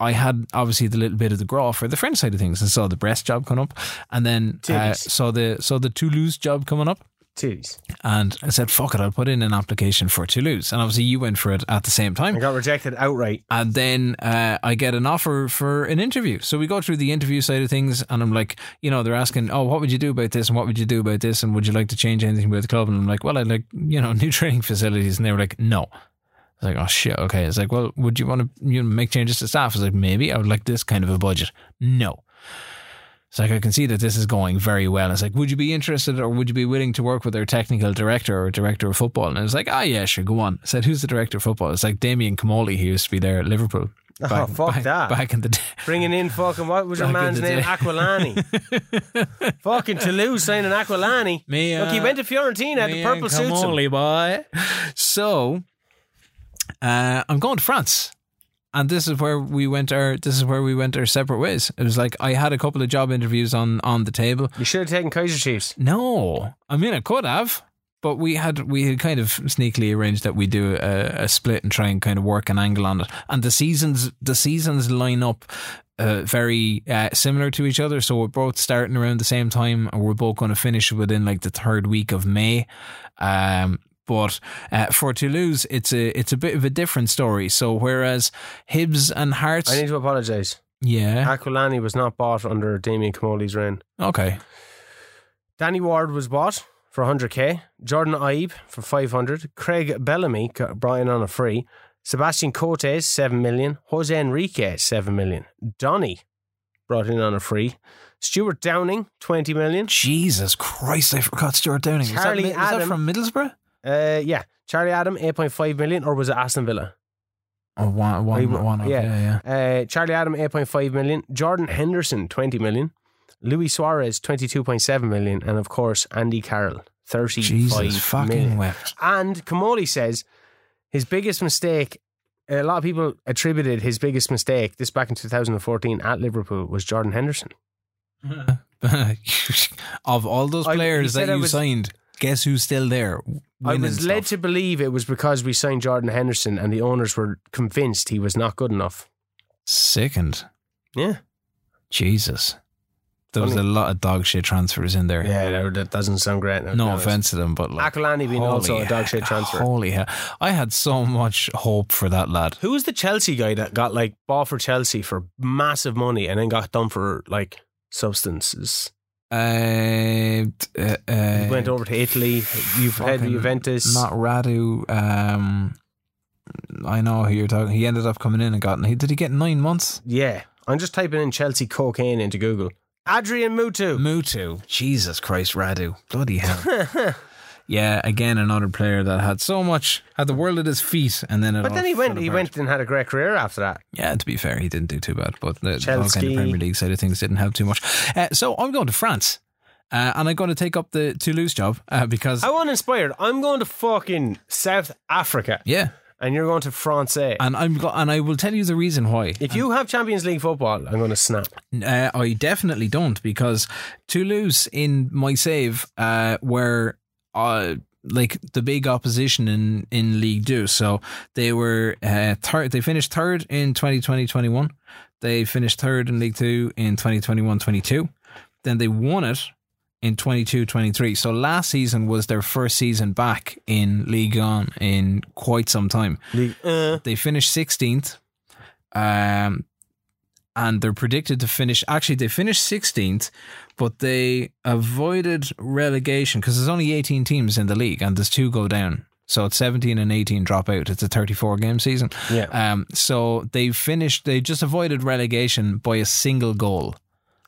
I had obviously the little bit of the graw for the French side of things, and saw the Brest job coming up, and then uh, saw the saw the Toulouse job coming up, Titties. and I said, "Fuck it, I'll put in an application for Toulouse." And obviously, you went for it at the same time. I got rejected outright. And then uh, I get an offer for an interview. So we go through the interview side of things, and I'm like, you know, they're asking, oh, what would you do about this, and what would you do about this, and would you like to change anything about the club? And I'm like, well, I'd like, you know, new training facilities. And they were like, no. I was like, oh shit, okay. It's like, well, would you want to you know, make changes to staff? It's like, maybe. I would like this kind of a budget. No. It's like I can see that this is going very well. It's like, would you be interested or would you be willing to work with our technical director or director of football? And I was like, ah, yeah, sure, go on. I said, who's the director of football? It's like Damien Comolli, who used to be there at Liverpool. Oh, fuck back, that. Back in the day. Bringing in fucking, what was your Back in man's name? Aquilani. fucking Toulouse signing Aquilani. Me, Look, he uh, went to Fiorentina, the purple suits. him. Boy. So, uh, I'm going to France. And this is where we went our this is where we went our separate ways. It was like I had a couple of job interviews on on the table. You should have taken Kaiser Chiefs. No, I mean I could have, but we had we had kind of sneakily arranged that we do a, a split and try and kind of work an angle on it. And the seasons the seasons line up uh, very uh, similar to each other. So we're both starting around the same time, and we're both going to finish within like the third week of May. Um, but uh, for Toulouse, it's a it's a bit of a different story. So whereas Hibs and Hearts, I need to apologise. yeah, Aquilani was not bought under Damien Comolli's reign. okay, Danny Ward was bought for 100k. Jordan Ibe for 500. Craig Bellamy got brought in on a free. Sebastian Coates 7 million. Jose Enrique 7 million. Doni brought in on a free. Stuart Downing 20 million. Jesus Christ, I forgot Stuart Downing. Was that Charlie was that from Middlesbrough? Uh, yeah. Charlie Adam 8.5 million, or was it Aston Villa? Oh, one, one, one, okay, yeah. yeah. Uh, Charlie Adam 8.5 million. Jordan Henderson 20 million. Luis Suarez 22.7 million. And of course, Andy Carroll 35 Jesus fucking million. wept. And Comolli says his biggest mistake, a lot of people attributed his biggest mistake, this back in 2014 at Liverpool, was Jordan Henderson. of all those players said that you was- signed, guess who's still there? I was led to believe it was because we signed Jordan Henderson and the owners were convinced he was not good enough. Sickened. Yeah. Jesus. There was a lot of dog shit transfers in there. Yeah, that, doesn't sound great. be No offense to them, but like. Aquilani being also a dog shit transfer. Holy hell. I had so much hope for that lad. Who was the Chelsea guy that got like bought for Chelsea for massive money and then got done for like substances? Uh, uh, uh, went over to Italy. You've had Juventus. Not Radu. Um, I know who you're talking. He ended up coming in and got. Did he get nine months? Yeah. I'm just typing in Chelsea cocaine into Google. Adrian Mutu. Mutu. Jesus Christ, Radu. Bloody hell. yeah, again another player that had so much, had the world at his feet, and then it But then he went. He apart. went and had a great career after that. Yeah, to be fair, he didn't do too bad, but the all kind of Premier League side of things didn't have too much. Uh, so I'm going to France. Uh, and I'm going to take up the Toulouse job uh, because, How uninspired! I'm going to fucking South Africa, yeah, and you're going to France. and I'm go- and I will tell you the reason why. If you have Champions League football, I'm going to snap. Uh, I definitely don't because Toulouse in my save uh, were uh, like the big opposition in, in League Two. So they were uh, third. They finished third in 2020-21. They finished third in League Two in 2021-22. Then they won it in 22-23. So last season was their first season back in League One in quite some time. League, uh, They finished 16th. Um, and they're predicted to finish. Actually, they finished 16th, but they avoided relegation because there's only 18 teams in the league and there's two go down. So it's 17 and 18 drop out. It's a 34 game season. yeah. Um, so they finished, they just avoided relegation by a single goal.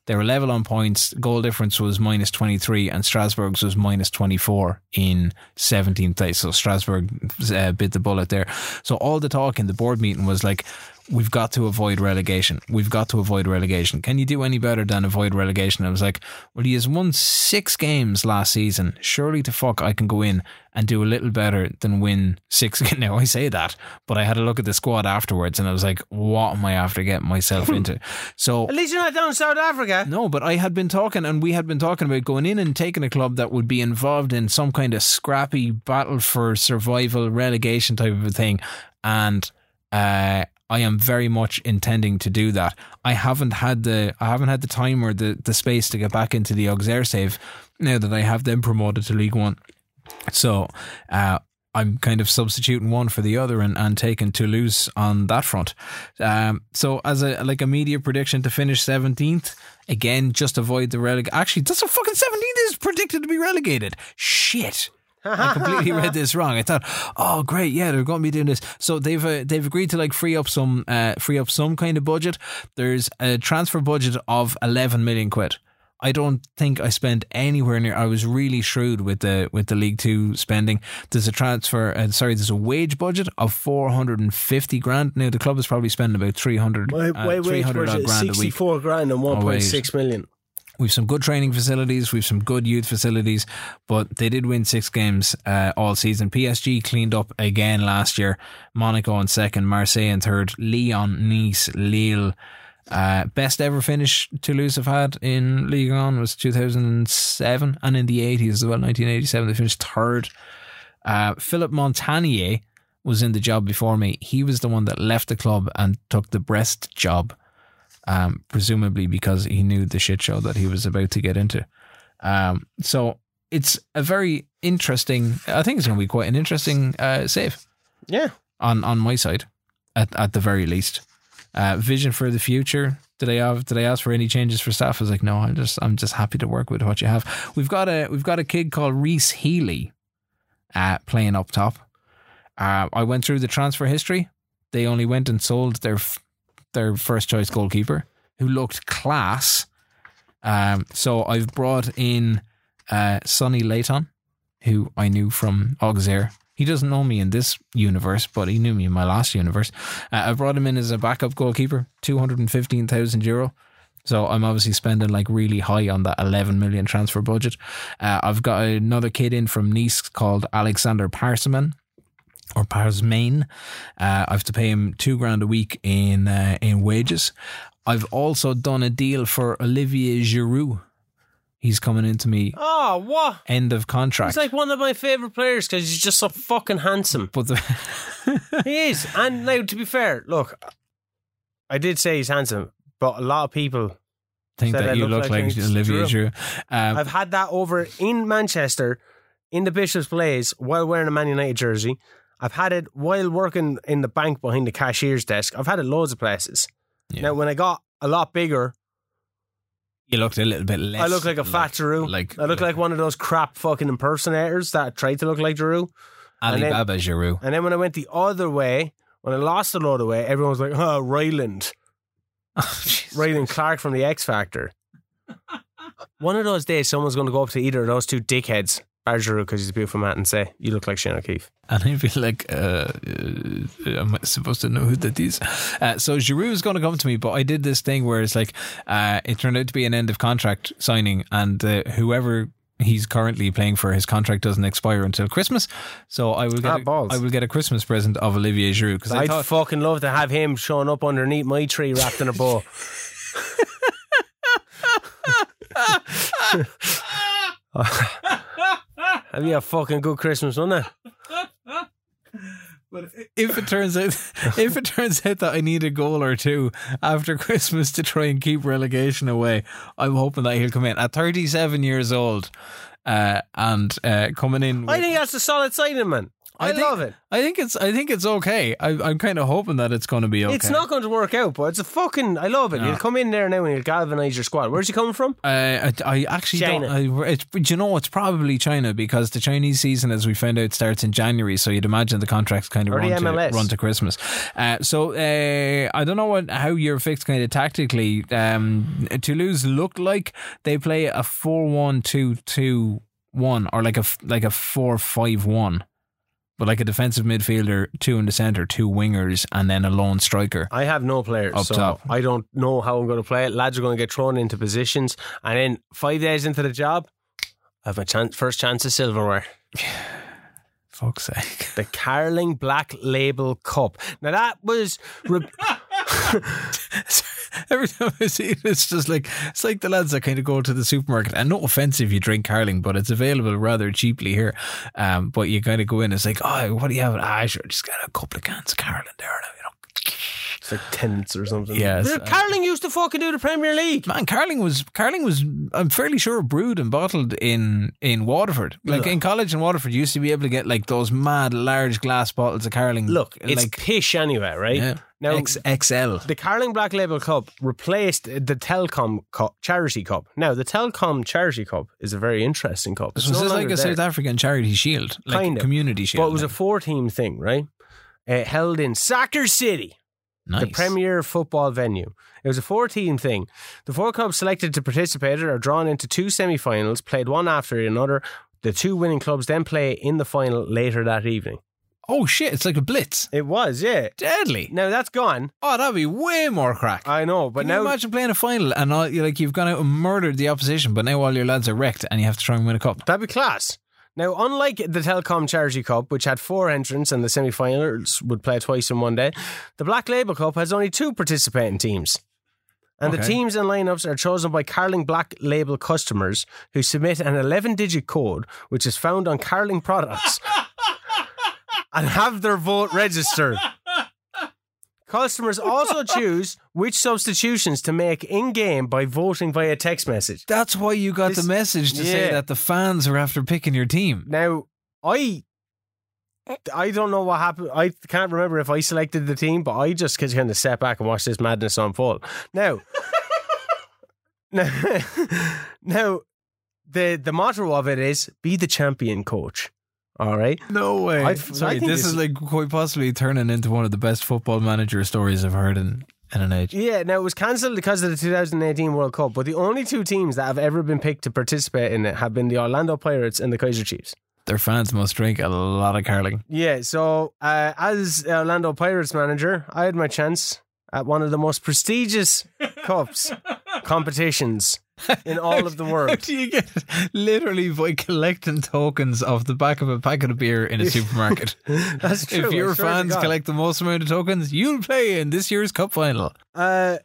They were level on points. Goal difference was minus 23, and Strasbourg's was minus 24 in 17th place. So Strasbourg uh, bit the bullet there. So all the talk in the board meeting was like, we've got to avoid relegation. We've got to avoid relegation. Can you do any better than avoid relegation? I was like, well, he has won six games last season. Surely to fuck, I can go in and do a little better than win six. Now I say that, but I had a look at the squad afterwards, and I was like, what am I after getting myself into? So At least you're not down in South Africa. no, but I had been talking, and we had been talking about going in and taking a club that would be involved in some kind of scrappy battle for survival, relegation type of a thing. And uh, I am very much intending to do that. I haven't had the I haven't had the time or the, the space to get back into the Auxerre save now that I have them promoted to League One. So uh, I'm kind of substituting one for the other and, and taking Toulouse on that front. Um, so as a like a media prediction to finish 17th, again, just avoid the releg. Actually, that's a fucking 17th is predicted to be relegated. Shit. I completely read this wrong. I thought, oh great, yeah, they're going to be doing this. So they've uh, they've agreed to like free up some uh, free up some kind of budget. There's a transfer budget of 11 million quid. I don't think I spent anywhere near. I was really shrewd with the with the League Two spending. There's a transfer. Uh, sorry, there's a wage budget of 450 grand. Now the club is probably spending about 300, Why, uh, wage 300 budget? grand a week. 64 grand and 1.6 million. We've some good training facilities. We've some good youth facilities, but they did win six games uh, all season. PSG cleaned up again last year. Monaco in second, Marseille in third, Lyon, Nice, Lille. Uh, best ever finish Toulouse have had in Ligue 1 was 2007, and in the 80s as well, 1987, they finished third. Uh, Philip Montanier was in the job before me. He was the one that left the club and took the Brest job um, presumably because he knew the shit show that he was about to get into. Um, so it's a very interesting. I think it's going to be quite an interesting uh, save Yeah. on on my side, at at the very least. Uh, vision for the future. Did I have? Did I ask for any changes for staff? I was like, no. I'm just I'm just happy to work with what you have. We've got a we've got a kid called Reese Healy, uh, playing up top. Uh, I went through the transfer history. They only went and sold their f- their first choice goalkeeper, who looked class. Um, so I've brought in uh, Sonny Layton, who I knew from Auxerre. He doesn't know me in this universe, but he knew me in my last universe. Uh, I brought him in as a backup goalkeeper, two hundred and fifteen thousand euro. So I'm obviously spending like really high on that 11 million transfer budget. Uh, I've got another kid in from Nice called Alexander Parseman or Parsmain. Uh, I have to pay him two grand a week in uh, in wages. I've also done a deal for Olivier Giroud. He's coming into me Oh, what? end of contract. He's like one of my favourite players because he's just so fucking handsome. but the, he is. And now, to be fair, look, I did say he's handsome, but a lot of people. think that you look look like like, Olivier Giroud. Giroud. Um, I've had that over in Manchester in the Bishop's Blaze while wearing a Man United jersey. I've had it while working in the bank behind the cashier's desk. I've had it loads of places. Yeah. Now, when I got a lot bigger, you looked a little bit less. I look like a fat Giroud. Like, I look like one of those crap fucking impersonators that tried to look like Giroud. and then- Alibaba Giroud. And then when I went the other way, when I lost a lot of weight, everyone was like, oh, Rylan. Oh, Rylan Clark from the X Factor. One of those days, someone's going to go up to either of those two dickheads, Giroud, because he's a beautiful man, and say, you look like Shane O'Keefe. And I feel like uh, uh, I'm supposed to know who that is. Uh, so Giroud is going to come to me, but I did this thing where it's like uh, it turned out to be an end of contract signing, and uh, whoever he's currently playing for, his contract doesn't expire until Christmas. So I will get Ah, a, balls. I will get a Christmas present of Olivier Giroud because I I'd thought fucking love to have him showing up underneath my tree wrapped in a bow. That'd be a fucking good Christmas, wouldn't it? But if it turns out, if it turns out that I need a goal or two after Christmas to try and keep relegation away, I'm hoping that he'll come in at 37 years old, uh, and uh, coming in. I with- think that's a solid signing, man. I, think- love it. I think it's. I think it's okay. I, I'm kind of hoping that it's going to be okay. It's not going to work out, but it's a fucking. I love it. No. You'll come in there now and you'll galvanise your squad. Where's he coming from? Uh, I, I actually China. don't. I, it's, do you know it's probably China because the Chinese season, as we found out, starts in January. So you'd imagine the contracts kind of run to, run to Christmas. Uh, so uh, I don't know what how you're fixed kind of tactically. Um, Toulouse looked like they play a four one two two one or like a like a four five one. But like a defensive midfielder, two in the centre, two wingers, and then a lone striker. I have no players, Up so top. I don't know how I'm going to play it. Lads are going to get thrown into positions, and then five days into the job, I have my chance, first chance of silverware. Fuck's sake. The Carling Black Label Cup. Now that was re- Every time I see it, it's just like it's like the lads that kind of go to the supermarket. And no offense if you drink Carling, but it's available rather cheaply here. Um, but you kind of go in, it's like, oh, what do you have? Ah, sure, just got a couple of cans of Carling there. It's like Tennent's or something. Yes. The Carling used to fucking do the Premier League. Man, Carling was Carling was I'm fairly sure brewed and bottled in in Waterford. Like Ugh. in college in Waterford, you used to be able to get like those mad large glass bottles of Carling. Look, it's like pish anyway, right? yeah, Now, X, XL. the Carling Black Label Cup replaced the Telkom Cup, Charity Cup. Now, the Telkom Charity Cup is a very interesting cup. It's So no this is like a there. South African charity shield, like Kind of. community shield. But it was a four team thing, right? Uh, held in Soccer City, nice. the premier football venue. It was a four team thing. The four clubs selected to participate are drawn into two semi finals, played one after another. The two winning clubs then play in the final later that evening. Oh shit! It's like a blitz. It was, yeah. Deadly. Now that's gone. Oh, that'd be way more craic. I know, but Can now you imagine playing a final and all, like you've gone out and murdered the opposition, but now all your lads are wrecked and you have to try and win a cup. That'd be class. Now, unlike the Telkom Charity Cup, which had four entrants and the semi finals would play twice in one day, the Black Label Cup has only two participating teams. And the teams and lineups are chosen by Carling Black Label customers who submit an 11 digit code, which is found on Carling products, and have their vote registered. Customers also choose which substitutions to make in game by voting via text message. That's why you got This- the message to say yeah. that the fans are after picking your team. Now, I I don't know what happened. I can't remember if I selected the team, but I just kind of sat back and watched this madness unfold. Now, now, now, the the motto of it is "Be the champion, coach." All right. No way. I- I Sorry, this this- is like quite possibly turning into one of the best football manager stories I've heard in, in an age. Yeah. Now it was cancelled because of the 2018 World Cup, but the only two teams that have ever been picked to participate in it have been the Orlando Pirates and the Kaiser Chiefs. Their fans must drink a lot of Carling. Yeah, so uh, as Orlando Pirates manager, I had my chance at one of the most prestigious cups competitions in all of the How world. do you get it? Literally by collecting tokens off the back of a packet of beer in a supermarket? That's true. if your fans collect the most amount of tokens, you'll play in this year's cup final. Uh,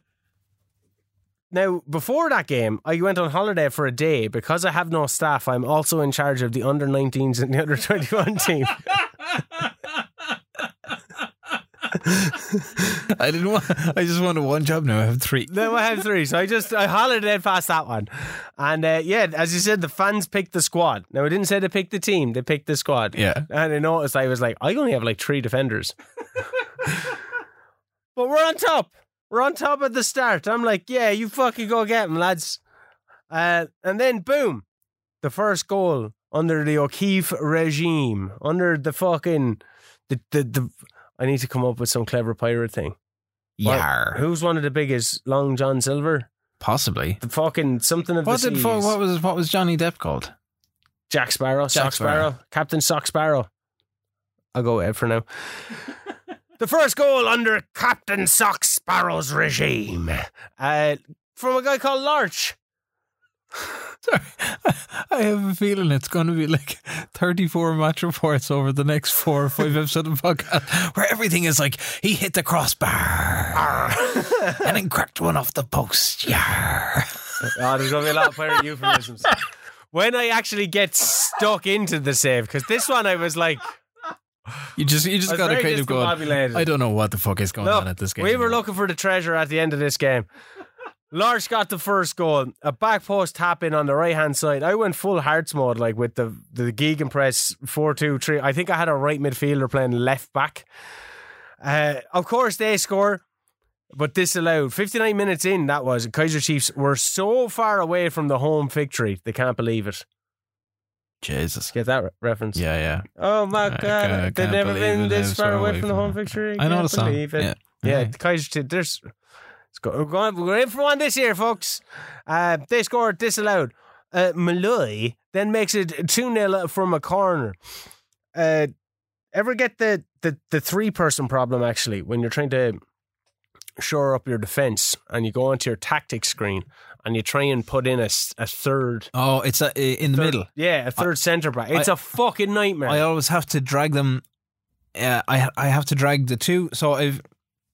now, before that game, I went on holiday for a day because I have no staff. I'm also in charge of the under 19s and the under 21 team. I didn't want. I just wanted one job. Now I have three. Now I have three, so I just I holidayed past that one, and uh, yeah, as you said, the fans picked the squad. Now I didn't say they picked the team; they picked the squad. Yeah. and I noticed I was like, I only have like three defenders, but we're on top. We're on top at the start. I'm like, yeah, you fucking go get them, lads. Uh, and then boom, the first goal under the O'Keefe regime, under the fucking the the. the I need to come up with some clever pirate thing. Yeah. Who's one of the biggest? Long John Silver? Possibly. The fucking something of What the did seas. fo- what was what was Johnny Depp called? Jack Sparrow, Jack Sock Sparrow. Sparrow. Captain Sock Sparrow. I'll go Ed for now. the first goal under Captain Sock Sparrow's regime, uh, from a guy called Larch. Sorry, I have a feeling it's going to be like 34 match reports over the next four or five episodes of the podcast where everything is like, he hit the crossbar and then cracked one off the post. Yeah. Oh, there's gonna be a lot of pirate euphemisms. When I actually get stuck into the save, because this one I was like, You just, you just got to kind of go. I don't know what the fuck is going Look, on at this game. We were looking for the treasure at the end of this game. Larch got the first goal. A back post tap in on the right hand side. I went full hearts mode, like with the the Gegen press four two three. I think I had a right midfielder playing left back. Uh, of course, they score, but disallowed. Fifty nine minutes in, that was Kaiser Chiefs were so far away from the home victory. They can't believe it. Jesus. Get that re- reference? Yeah, yeah. Oh my I god, they've never been this far away from the home victory. I know Can't the song. believe it. Yeah. Yeah, Yeah. Kaiser Chiefs. There's, we're going, we're in for one this year, folks. Uh, they scored disallowed. Uh, Malloy then makes it 2 0 from a corner. Uh, ever get the the the three person problem actually when you're trying to shore up your defense and you go onto your tactics screen and you try and put in a, a third Oh, it's a, in the third- middle. yeah a third centre back it's a fucking nightmare I always have to drag them. Uh, I I have to drag the two. So I've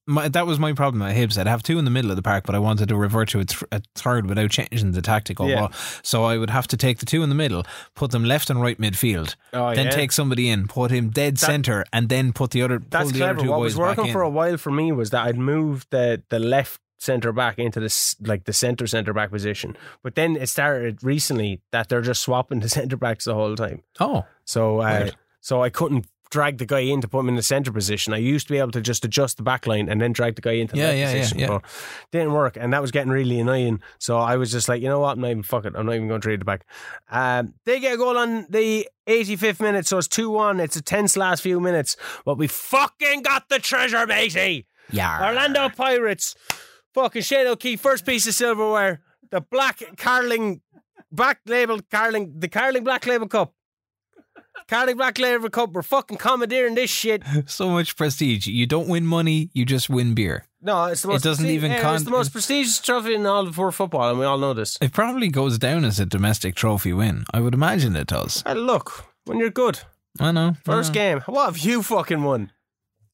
my, that was my problem at Hibs. I'd have two in the middle of the park, but I wanted to revert to a, th- a third without changing the tactical Yeah. overall. So I would have to take the two in the middle, put them left and right midfield, Oh, then yeah. take somebody in, put him dead That- centre, and then put the other. that's the other clever two what was working for a while for me was that I'd move the the left centre back into this like the centre centre back position but then it started recently that they're just swapping the centre backs the whole time Oh, So, uh, so I couldn't drag the guy in to put him in the centre position. I used to be able to just adjust the back line and then drag the guy into the Yeah, left yeah, yeah, position. yeah. But didn't work, and that was getting really annoying. So I was just like, you know what? I'm not even fuck it. I'm not even going to trade the back. Um, they get a goal on the 85th minute, so it's two one. It's a tense last few minutes, but we fucking got the treasure, matey. yeah. Orlando Pirates, fucking Shane O'Key, first piece of silverware, the black Carling, black label Carling, the Carling Black Label Cup. Carling Black Label Cup, we're fucking commandeering this shit. So much prestige. You don't win money, you just win beer. No, it's the It most doesn't presti- even con- it's the most prestigious trophy in all of world football, and we all know this. It probably goes down as a domestic trophy win. I would imagine it does. Hey, look, when you're good, I know. first game, what have you fucking won?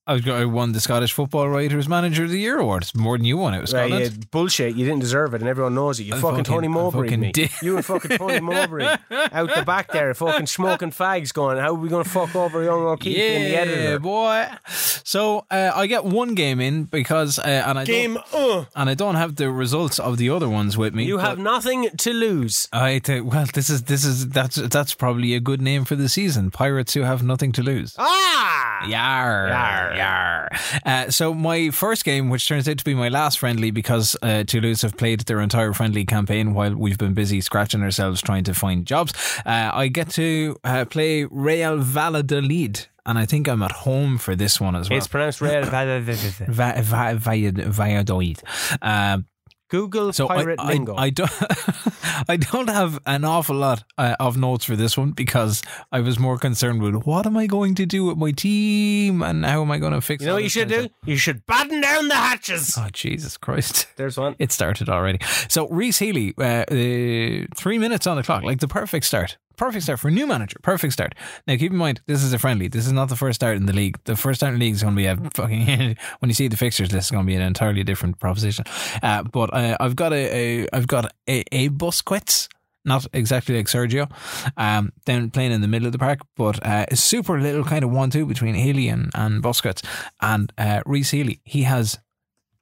I got- I won the Scottish Football Writers Manager of the Year award. It's more than you won. It was Right, Scotland. yeah, bullshit. You didn't deserve it, and everyone knows it. You fucking, fucking- Tony Mowbray. fucking me. You and fucking Tony Mowbray out the back there, fucking smoking fags, going, "How are we going to fuck over young O'Keefe and the editor?" boy. So uh, I get one game in because, uh, and I Game, don't, uh, and I don't have the results of the other ones with me. you have nothing to lose. I. Well, this is this is that's that's probably a good name for the season. Pirates who have nothing to lose. Ah, Yar, Yar. Yar. Uh, so my first game, which turns out to be my last friendly, because uh, Toulouse have played their entire friendly campaign while we've been busy scratching ourselves trying to find jobs. Uh, I get to uh, play Real Valladolid, and I think I'm at home for this one as well. it's pronounced red. Va- Va- Valladolid. Um, Google so I, pirate I, lingo. I don't, I don't have an awful lot uh, of notes for this one because I was more concerned with what am I going to do with my team and how am I going to fix. you know what you should kind of do? You should batten down the hatches. Oh Jesus Christ! There's one. It started already. So Reese Healy, uh, uh, three minutes on the clock, like the perfect start. Perfect start for a new manager. Perfect start. Now keep in mind, this is a friendly. This is not the first start in the league. The first start in the league is going to be a fucking. when you see the fixtures list, is going to be an entirely different proposition. Uh, but uh, I've got a, a I've got a, a Busquets. Not exactly like Sergio, um, then playing in the middle of the park, but uh, a super little kind of one-two between Healy and, and Busquets and uh, Reese Healy. He has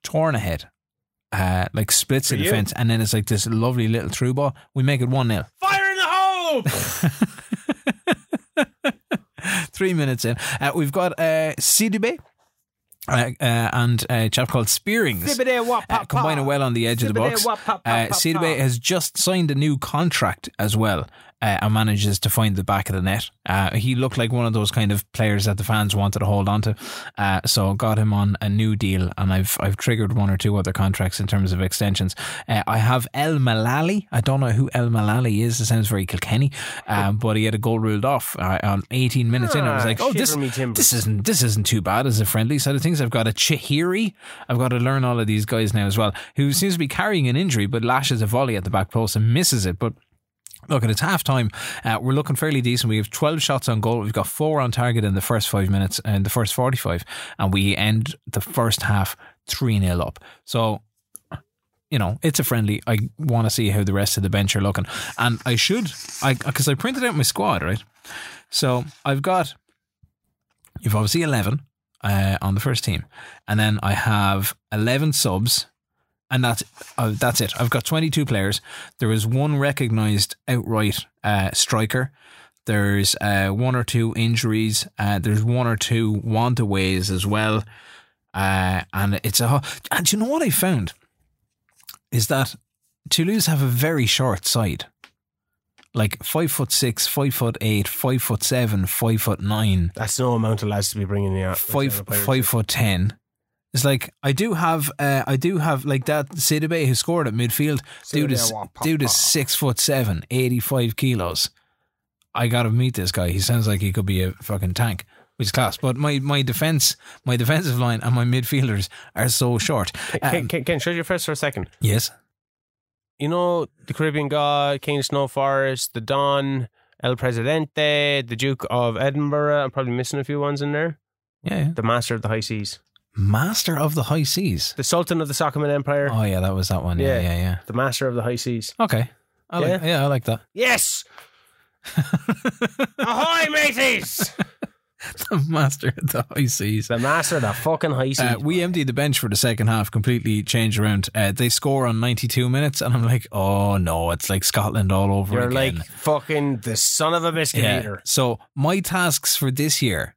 torn ahead, uh, like splits the defence, and then it's like this lovely little through ball. We make it 1 0. Fire Three minutes in. Uh, we've got uh, Sidibe. Uh, uh, and a chap called Spearings uh, combining well on the edge of the box. wap pop pop Uh, has just signed a new contract as well uh, and manages to find the back of the net. Uh, he looked like one of those kind of players that the fans wanted to hold on to. Uh, so got him on a new deal and I've I've triggered one or two other contracts in terms of extensions. Uh, I have El Malali. I don't know who El Malali is. It sounds very Kilkenny. Um, but he had a goal ruled off uh, on 18 minutes in. I was Ah, like, oh, this, shiver me timbers. this isn't this isn't too bad as a friendly side of things. I've got a Chihiri. I've got to learn all of these guys now as well, who seems to be carrying an injury but lashes a volley at the back post and misses it. But Look, it's half time. Uh, we're looking fairly decent. We have 12 shots on goal. We've got four on target in the first five minutes, in the first 45, and we end the first half 3 0 up. So, you know, it's a friendly. I want to see how the rest of the bench are looking. And I should, I because I printed out my squad, right? So I've got, you've obviously 11 uh, on the first team, and then I have 11 subs and that's uh, that's it. I've got 22 players. There is one recognised outright uh, striker. There's uh, one or two injuries. Uh, there's one or two wantaways as well. Uh, and it's a. And you know what I found? Is that Toulouse have a very short side. Like five foot six, five foot eight, five foot seven, five foot nine That's no amount of lads to be bringing you out. five five foot ten. It's like I do have, uh, I do have like that Sidibe who scored at midfield. Dude Sidibe, is pop, dude is six foot seven, 85 kilos. I gotta meet this guy. He sounds like he could be a fucking tank. which is class. But my, my defense, my defensive line, and my midfielders are so short. Can, Um, can, can show you first for a second. yes, You know the Caribbean God, King of Snow Forest, the Don, El Presidente, the Duke of Edinburgh. I'm probably missing a few ones in there. yeah, yeah. The Master of the High Seas, Master of the High Seas. the Sultan of the Sokoman Empire, Oh yeah, that was that one. Yeah, Yeah. yeah, yeah. the Master of the High Seas. Okay, I like, Yeah? yeah, I like that. Yes. Ahoy, mateys! the Master of the High Seas. the Master of the fucking High Seas. Uh, we emptied the bench for the second half, completely changed around. Uh, they score on 92 minutes, and I'm like, oh no, it's like Scotland all over You're again. like fucking the son of a biscuit yeah. eater. So my tasks for this year,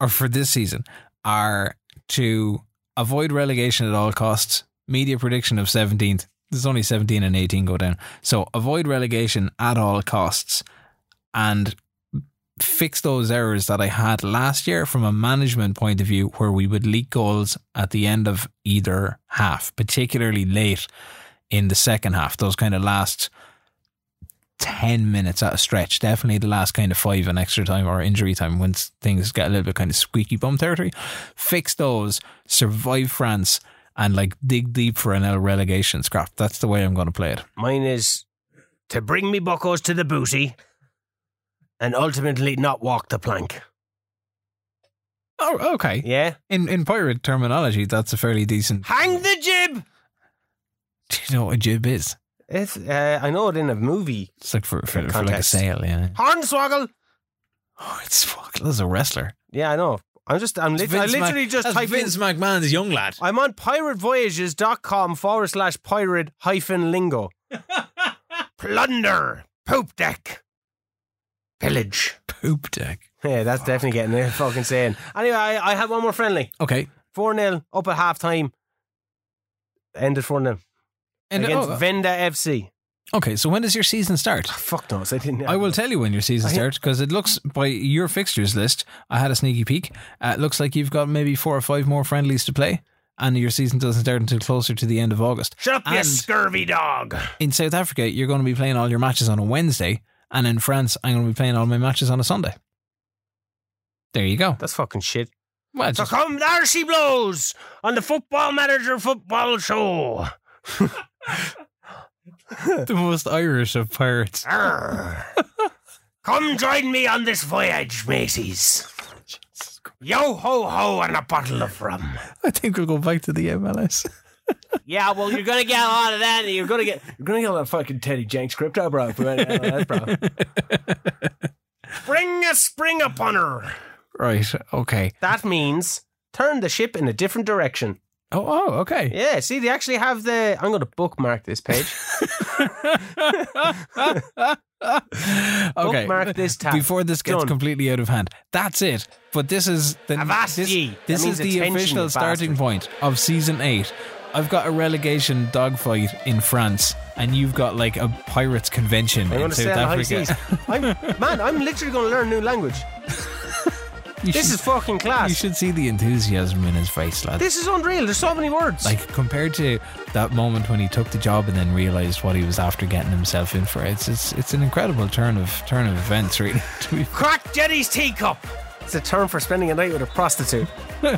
or for this season, are to avoid relegation at all costs. Media prediction of 17th. There's only 17 and 18 go down. So avoid relegation at all costs, and fix those errors that I had last year from a management point of view, where we would leak goals at the end of either half, particularly late in the second half. Those kind of last 10 minutes at a stretch. Definitely the last kind of five in extra time or injury time when things get a little bit kind of squeaky bum territory. Fix those, survive France, and like dig deep for an L relegation scrap. That's the way I'm going to play it. Mine is to bring me buckos to the booty and ultimately not walk the plank. Oh, okay. Yeah? In in pirate terminology, that's a fairly decent. Hang the jib! Do you know what a jib is? It's, uh, I know it in a movie. It's like for, for, for like a sail, yeah. Hornswoggle! Oh, it's fuck. That's a wrestler. Yeah, I know. I'm just, I'm lit- I literally Mac- just type Vince in. McMahon's young lad. I'm on piratevoyages.com forward slash pirate hyphen lingo. Plunder, poop deck, pillage. Poop deck. Yeah, that's definitely getting there. Fucking saying. Anyway, I, I had one more friendly. Okay. 4 0 up at half time. Ended 4 0 And against oh, Venda FC. okay, so when does your season start? Fuck knows. I didn't. I will tell you when your season I- starts because it looks by your fixtures list. I had a sneaky peek. Uh, it looks like you've got maybe four or five more friendlies to play, and your season doesn't start until closer to the end of August. Shut up, you scurvy dog. In South Africa, you're going to be playing all your matches on a Wednesday, and in France, I'm going to be playing all my matches on a Sunday. There you go. That's fucking shit. Well, So come, there she blows on the Football Manager Football Show. the most Irish of pirates. Come join me on this voyage, Macy's. Yo ho ho and a bottle of rum. I think we'll go back to the MLS. Yeah, well, you're gonna get a lot of that. and You're gonna get you're gonna get a lot of fucking Teddy Jenks crypto, bro. For that, bro. Bring a spring upon her. Right. Okay. That means turn the ship in a different direction. Oh. Oh. Okay. Yeah, see, they actually have the. I'm going to bookmark this page. okay. Bookmark this tab. Before this gets Done. completely out of hand. That's it. But this is the Avast this, ye. This is the official starting bastard. point of season eight. I've got a relegation dogfight in France, and you've got like a pirates convention I'm in South stay on the high Africa. I'm, man, I'm literally going to learn a new language. You This should- is fucking class. you should see the enthusiasm in his face, lad. This is unreal. There's so many words. like compared to that moment when he took the job and then realized what he was after getting himself in for. It's it's it's an incredible turn of turn of events, really. Crack Jenny's teacup. It's a term for spending a night with a prostitute.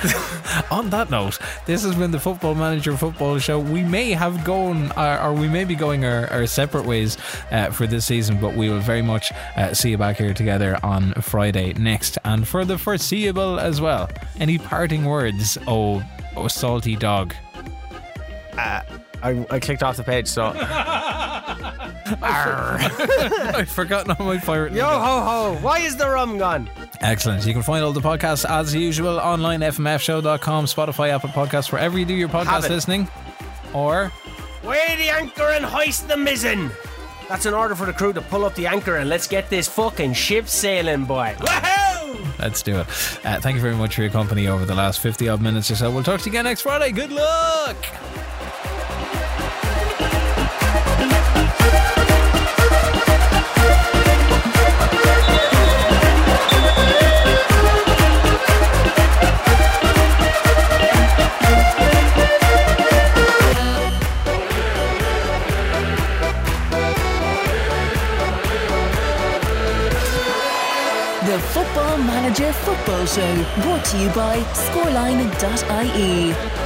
On that note, this has been the Football Manager Football Show. We may have gone, uh, or we may be going our, our separate ways uh, for this season, but we will very much uh, see you back here together on Friday next and for the foreseeable as well. Any parting words, oh, oh salty dog? I, I clicked off the page, so. I've forgotten all my pirate. Yo ho ho, why is the rum gone? Excellent. You can find all the podcasts as usual online, fmfshow.com, Spotify, Apple Podcasts, wherever you do your Have podcast it. listening. Or Weigh the anchor and hoist the mizzen. That's an order for the crew to pull up the anchor and let's get this fucking ship sailing, boy. Woohoo! let's do it. Uh, thank you very much for your company over the last 50 odd minutes or so. We'll talk to you again next Friday. Good luck. Manager Football Show, brought to you by scoreline.ie.